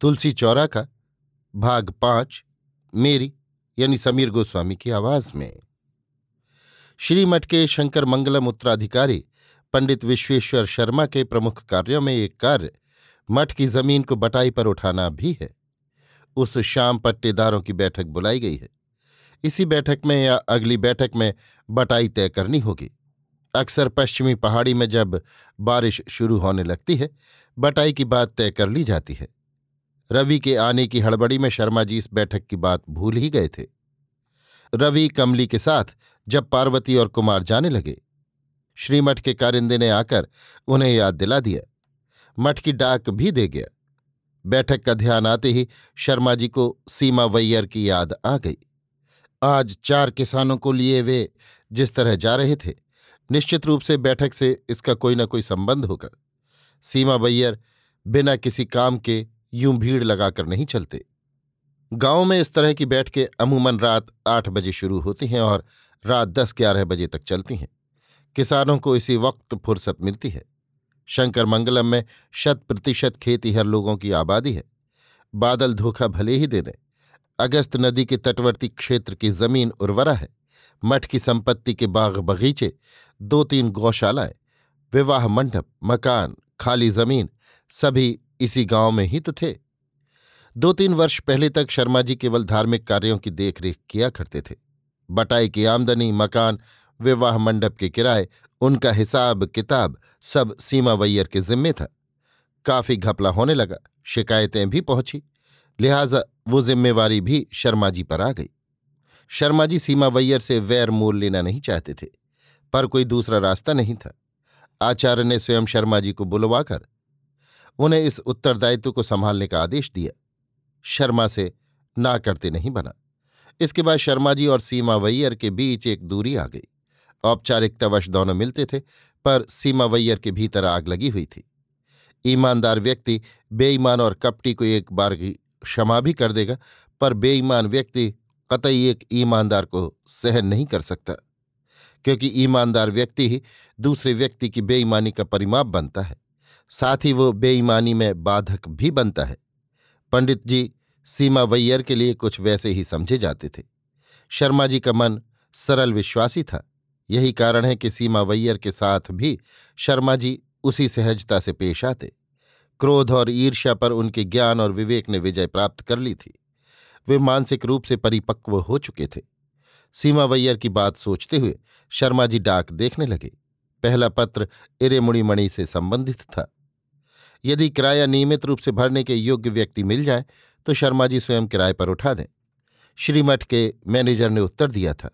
तुलसी चौरा का भाग पाँच, मेरी, यानी समीर गोस्वामी की आवाज़ में। श्रीमठ के शंकर मंगलम उत्तराधिकारी पंडित विश्वेश्वर शर्मा के प्रमुख कार्यों में एक कार्य मठ की ज़मीन को बटाई पर उठाना भी है। उस शाम पट्टेदारों की बैठक बुलाई गई है। इसी बैठक में या अगली बैठक में बटाई तय करनी होगी। अक्सर पश्चिमी पहाड़ी में जब बारिश शुरू होने लगती है, बटाई की बात तय कर ली जाती है। रवि के आने की हड़बड़ी में शर्मा जी इस बैठक की बात भूल ही गए थे। रवि कमली के साथ जब पार्वती और कुमार जाने लगे, श्रीमठ के कारिंदे ने आकर उन्हें याद दिला दिया। मठ की डाक भी दे गया। बैठक का ध्यान आते ही शर्मा जी को सीमा वैयर की याद आ गई। आज चार किसानों को लिए वे जिस तरह जा रहे थे, निश्चित रूप से बैठक से इसका कोई न कोई संबंध होगा। सीमा वैयर बिना किसी काम के यूँ भीड़ लगाकर नहीं चलते। गाँव में इस तरह की बैठकें अमूमन रात आठ बजे शुरू होती हैं और रात दस ग्यारह बजे तक चलती हैं। किसानों को इसी वक्त फुर्सत मिलती है। शंकर मंगलम में शत प्रतिशत खेती हर लोगों की आबादी है। बादल धोखा भले ही दे दें। अगस्त नदी के तटवर्ती क्षेत्र की ज़मीन उर्वरा है। मठ की संपत्ति के बाग बगीचे, दो तीन गौशालाएँ, विवाह मंडप, मकान, खाली ज़मीन, सभी इसी गाँव में ही तो थे। दो तीन वर्ष पहले तक शर्मा जी केवल धार्मिक कार्यों की देखरेख किया करते थे। बटाई की आमदनी, मकान, विवाह मंडप के किराए, उनका हिसाब, किताब सब सीमा वैयर के जिम्मे था। काफ़ी घपला होने लगा, शिकायतें भी पहुँची। लिहाजा वो जिम्मेवारी भी शर्मा जी पर आ गई। शर्मा जी सीमा वैयर से वैर मोल लेना नहीं चाहते थे, पर कोई दूसरा रास्ता नहीं था। आचार्य ने स्वयं शर्मा जी को बुलवाकर उन्हें इस उत्तरदायित्व को संभालने का आदेश दिया। शर्मा से ना करते नहीं बना। इसके बाद शर्मा जी और सीमा वैयर के बीच एक दूरी आ गई। औपचारिकतावश दोनों मिलते थे, पर सीमा वैयर के भीतर आग लगी हुई थी। ईमानदार व्यक्ति बेईमान और कपटी को एक बार क्षमा भी कर देगा, पर बेईमान व्यक्ति कतई एक ईमानदार को सहन नहीं कर सकता, क्योंकि ईमानदार व्यक्ति ही दूसरे व्यक्ति की बेईमानी का परिमाप बनता है। साथ ही वो बेईमानी में बाधक भी बनता है। पंडित जी सीमा वैयर के लिए कुछ वैसे ही समझे जाते थे। शर्मा जी का मन सरल विश्वासी था। यही कारण है कि सीमा वैयर के साथ भी शर्मा जी उसी सहजता से पेश आते। क्रोध और ईर्ष्या पर उनके ज्ञान और विवेक ने विजय प्राप्त कर ली थी। वे मानसिक रूप से परिपक्व हो चुके थे। सीमा वैयर की बात सोचते हुए शर्मा जी डाक देखने लगे। पहला पत्र इरेमुड़ी मणि से संबंधित था। यदि किराया नियमित रूप से भरने के योग्य व्यक्ति मिल जाए तो शर्मा जी स्वयं किराए पर उठा दें। श्रीमठ के मैनेजर ने उत्तर दिया था।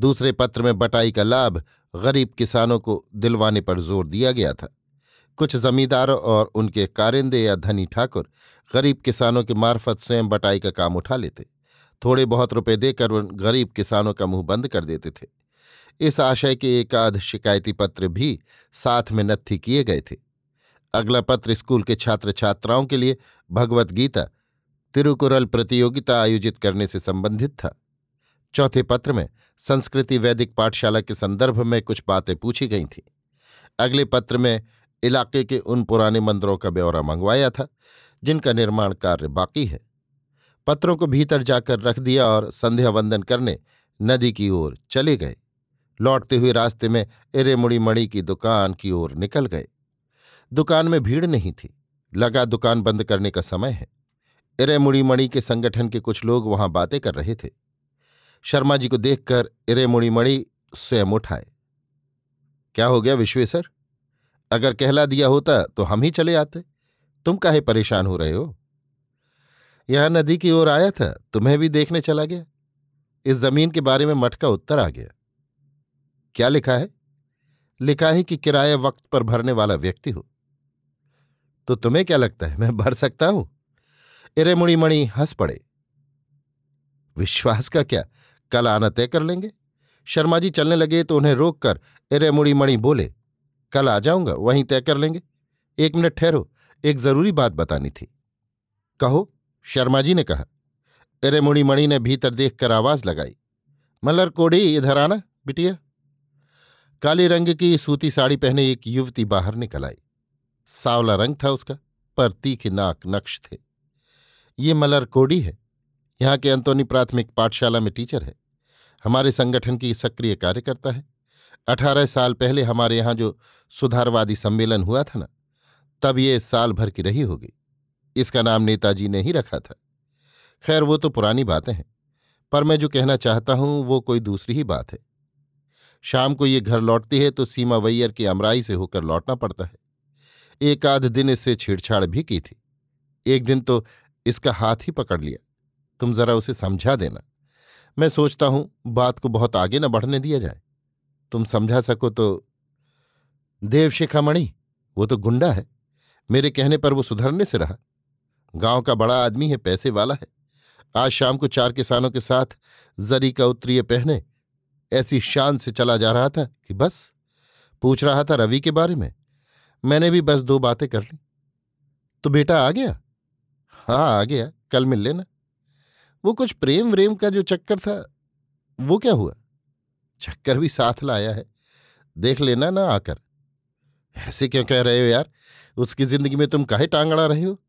दूसरे पत्र में बटाई का लाभ गरीब किसानों को दिलवाने पर ज़ोर दिया गया था। कुछ जमींदार और उनके कारिंदे या धनी ठाकुर गरीब किसानों के मार्फत स्वयं बटाई का काम उठा लेते। थोड़े बहुत रुपए देकर उन गरीब किसानों का मुँह बंद कर देते थे। इस आशय के एक आध शिकायती पत्र भी साथ में नत्थी किए गए थे। अगला पत्र स्कूल के छात्र छात्राओं के लिए भगवत गीता तिरुकुरल प्रतियोगिता आयोजित करने से संबंधित था। चौथे पत्र में संस्कृति वैदिक पाठशाला के संदर्भ में कुछ बातें पूछी गई थीं। अगले पत्र में इलाके के उन पुराने मंदिरों का ब्यौरा मंगवाया था, जिनका निर्माण कार्य बाकी है। पत्रों को भीतर जाकर रख दिया और संध्या वंदन करने नदी की ओर चले गए। लौटते हुए रास्ते में इरेमुड़ी मणि की दुकान की ओर निकल गए। दुकान में भीड़ नहीं थी। लगा दुकान बंद करने का समय है। इरेमुड़ी मणि के संगठन के कुछ लोग वहाँ बातें कर रहे थे। शर्मा जी को देखकर इरेमुड़ी मणि स्वयं उठाए। क्या हो गया विश्वेश्वर अगर कहला दिया होता तो हम ही चले आते। तुम काहे परेशान हो रहे हो? यहाँ नदी की ओर आया था, तुम्हें भी देखने चला गया। इस ज़मीन के बारे में मठ का उत्तर आ गया। क्या लिखा है? लिखा है कि किराया वक्त पर भरने वाला व्यक्ति हो। तो तुम्हें क्या लगता है, मैं भर सकता हूँ? इरे मुड़ी मणि हंस पड़े। विश्वास का क्या? कल आना तय कर लेंगे। शर्मा जी चलने लगे तो उन्हें रोककर इरे मुड़ी मणि बोले, कल आ जाऊँगा, वहीं तय कर लेंगे। एक मिनट ठहरो, एक ज़रूरी बात बतानी थी। कहो, शर्मा जी ने कहा। अरे मुड़ी मणि ने भीतर देखकर आवाज़ लगाई मलर कोड़ी इधर आना, बिटिया। काले रंग की सूती साड़ी पहने एक युवती बाहर निकल आई। सावला रंग था उसका, पर तीखे नाक नक्श थे। ये मलर कोडी है। यहाँ के अंतोनी प्राथमिक पाठशाला में टीचर है। हमारे संगठन की सक्रिय कार्यकर्ता है। अठारह साल पहले हमारे यहाँ जो सुधारवादी सम्मेलन हुआ था ना, तब ये साल भर की रही होगी। इसका नाम नेताजी ने ही रखा था। खैर, वो तो पुरानी बातें हैं, पर मैं जो कहना चाहता हूँ, वो कोई दूसरी ही बात है। शाम को ये घर लौटती है तो सीमा वैयर की अमराई से होकर लौटना पड़ता है। एक आध दिन इससे छेड़छाड़ भी की थी। एक दिन तो इसका हाथ ही पकड़ लिया। तुम जरा उसे समझा देना। मैं सोचता हूँ, बात को बहुत आगे न बढ़ने दिया जाए। तुम समझा सको तो देवशिखामणि, वो तो गुंडा है। मेरे कहने पर वो सुधरने से रहा। गाँव का बड़ा आदमी है, पैसे वाला है। आज शाम को चार किसानों के साथ जरी का उत्तरीय पहने ऐसी शान से चला जा रहा था कि बस, पूछ रहा था रवि के बारे में। मैंने भी बस दो बातें कर ली। तो बेटा आ गया? हाँ आ गया। कल मिल लेना। वो कुछ प्रेम व्रेम का जो चक्कर था, वो क्या हुआ? चक्कर भी साथ लाया है। देख लेना ना आकर। ऐसे क्यों कह रहे हो यार? उसकी ज़िंदगी में तुम काहे टांग अड़ा रहे हो?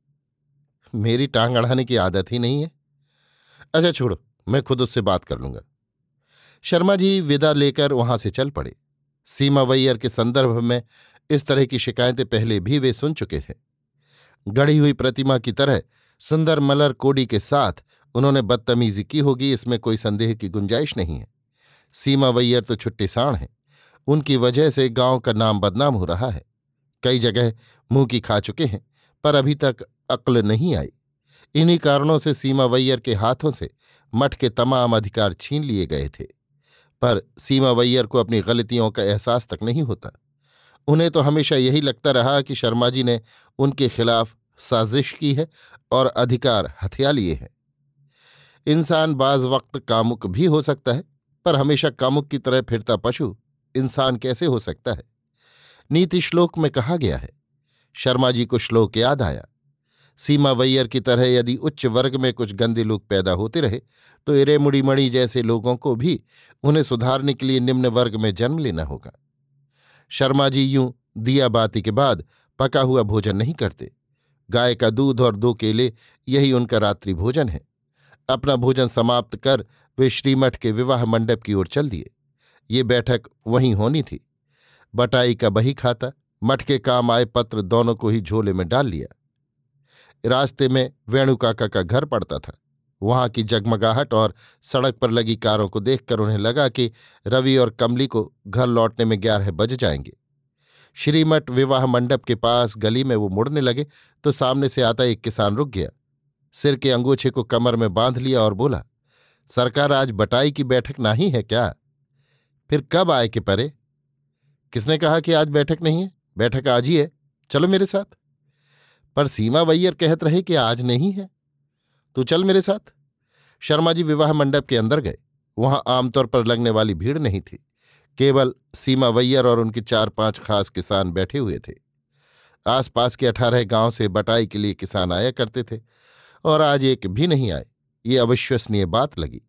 मेरी टांग अड़ाने की आदत ही नहीं है। अच्छा छोड़ो, मैं खुद उससे बात कर लूँगा। शर्मा जी विदा लेकर वहाँ से चल पड़े। सीमा वैयर के संदर्भ में इस तरह की शिकायतें पहले भी वे सुन चुके थे। गढ़ी हुई प्रतिमा की तरह सुंदर मलर कोडी के साथ उन्होंने बदतमीजी की होगी, इसमें कोई संदेह की गुंजाइश नहीं है। सीमा वैयर तो छुट्टी साण है। उनकी वजह से गाँव का नाम बदनाम हो रहा है। कई जगह मुँह की खा चुके हैं, पर अभी तक अक्ल नहीं आई। इन्हीं कारणों से सीमा वैयर के हाथों से मठ के तमाम अधिकार छीन लिए गए थे। पर सीमा वैयर को अपनी गलतियों का एहसास तक नहीं होता। उन्हें तो हमेशा यही लगता रहा कि शर्मा जी ने उनके खिलाफ साजिश की है और अधिकार हथिया लिए हैं। इंसान बाज वक्त कामुक भी हो सकता है, पर हमेशा कामुक की तरह फिरता पशु इंसान कैसे हो सकता है? नीति श्लोक में कहा गया है, शर्मा जी को श्लोक याद आया। सीमा वैयर की तरह यदि उच्च वर्ग में कुछ गंदे लोग पैदा होते रहे तो इरे मुड़ीमणि जैसे लोगों को भी उन्हें सुधारने के लिए निम्न वर्ग में जन्म लेना होगा। शर्मा जी यूँ दिया बाती के बाद पका हुआ भोजन नहीं करते। गाय का दूध और दो केले, यही उनका रात्रि भोजन है। अपना भोजन समाप्त कर वे श्रीमठ के विवाह मंडप की ओर चल दिए। ये बैठक वहीं होनी थी। बटाई का बही खाता, मठ के काम आए पत्र दोनों को ही झोले में डाल लिया। रास्ते में वेणुकाका का घर पड़ता था। वहाँ की जगमगाहट और सड़क पर लगी कारों को देखकर उन्हें लगा कि रवि और कमली को घर लौटने में ग्यारह बज जाएँगे। श्रीमठ विवाह मंडप के पास गली में वो मुड़ने लगे तो सामने से आता एक किसान रुक गया। सिर के अंगूछे को कमर में बाँध लिया और बोला, सरकार, आज बटाई की बैठक नहीं है क्या? फिर कब आए कि परे? किसने कहा कि आज बैठक नहीं है? बैठक आज ही है। चलो मेरे साथ। पर सीमा वैयर कहत रहे कि आज नहीं है। तू चल मेरे साथ। शर्मा जी विवाह मंडप के अंदर गए। वहाँ आमतौर पर लगने वाली भीड़ नहीं थी। केवल सीमा वैयर और उनके चार पाँच खास किसान बैठे हुए थे। आसपास के अठारह गाँव से बटाई के लिए किसान आया करते थे और आज एक भी नहीं आए। ये अविश्वसनीय बात लगी।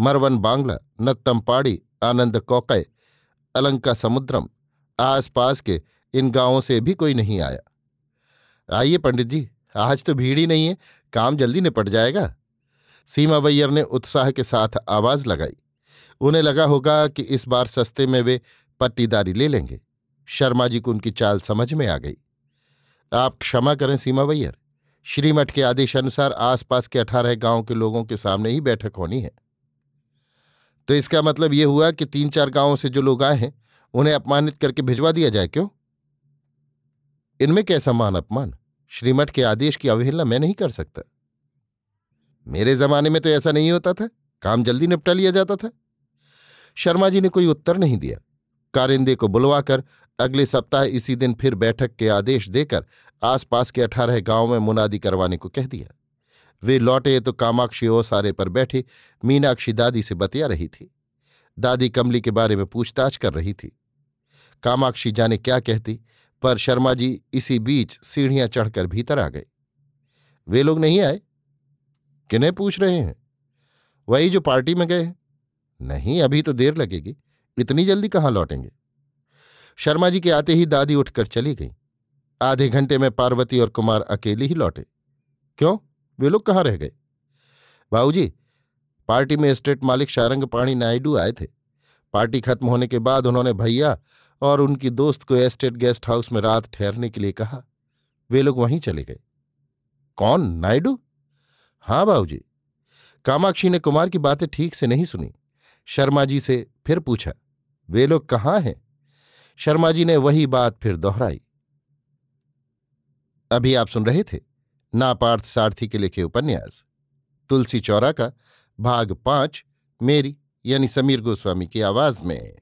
मरवन बांग्ला नत्तम पाड़ी आनंद कौकय अलंका समुद्रम, आसपास के इन गाँवों से भी कोई नहीं आया। आइए पंडित जी, आज तो भीड़ ही नहीं है। काम जल्दी निपट जाएगा। सीमा वैयर ने उत्साह के साथ आवाज़ लगाई। उन्हें लगा होगा कि इस बार सस्ते में वे पट्टीदारी ले लेंगे। शर्मा जी को उनकी चाल समझ में आ गई। आप क्षमा करें सीमा वैयर। श्रीमठ के आदेशानुसार आसपास के अठारह गाँव के लोगों के सामने ही बैठक होनी है। तो इसका मतलब यह हुआ कि तीन चार गाँवों से जो लोग आए हैं, उन्हें अपमानित करके भिजवा दिया जाए क्यों? इनमें कैसा मान अपमान? श्रीमठ के आदेश की अवहेलना मैं नहीं कर सकता। मेरे जमाने में तो ऐसा नहीं होता था। काम जल्दी निपटा लिया जाता था। शर्मा जी ने कोई उत्तर नहीं दिया। कारिंदे को बुलवाकर अगले सप्ताह इसी दिन फिर बैठक के आदेश देकर आसपास के अठारह गाँव में मुनादी करवाने को कह दिया। वे लौटे तो कामाक्षी ओसारे पर बैठे मीनाक्षी दादी से बतिया रही थी। दादी कमली के बारे में पूछताछ कर रही थी। कामाक्षी जाने क्या कहती, पर शर्मा जी इसी बीच सीढ़ियाँ चढ़कर भीतर आ गए वे लोग नहीं आए? किन्हें पूछ रहे हैं? वही जो पार्टी में गए? नहीं, अभी तो देर लगेगी। इतनी जल्दी कहाँ लौटेंगे? शर्मा जी के आते ही दादी उठकर चली गई। आधे घंटे में पार्वती और कुमार अकेले ही लौटे। क्यों? वे लोग कहाँ रह गए? बाबूजी, पार्टी में स्टेट मालिक शारंग पाणी नायडू आए थे। पार्टी खत्म होने के बाद उन्होंने भैया और उनकी दोस्त को एस्टेट गेस्ट हाउस में रात ठहरने के लिए कहा। वे लोग वहीं चले गए। कौन? नायडू? हाँ बाबूजी। कामाक्षी ने कुमार की बातें ठीक से नहीं सुनी। शर्मा जी से फिर पूछा, वे लोग कहाँ हैं? शर्मा जी ने वही बात फिर दोहराई। अभी आप सुन रहे थे नापार्थ सारथी के लिखे उपन्यास। तुलसी चौरा का भाग पाँच, मेरी यानी समीर गोस्वामी की आवाज़ में।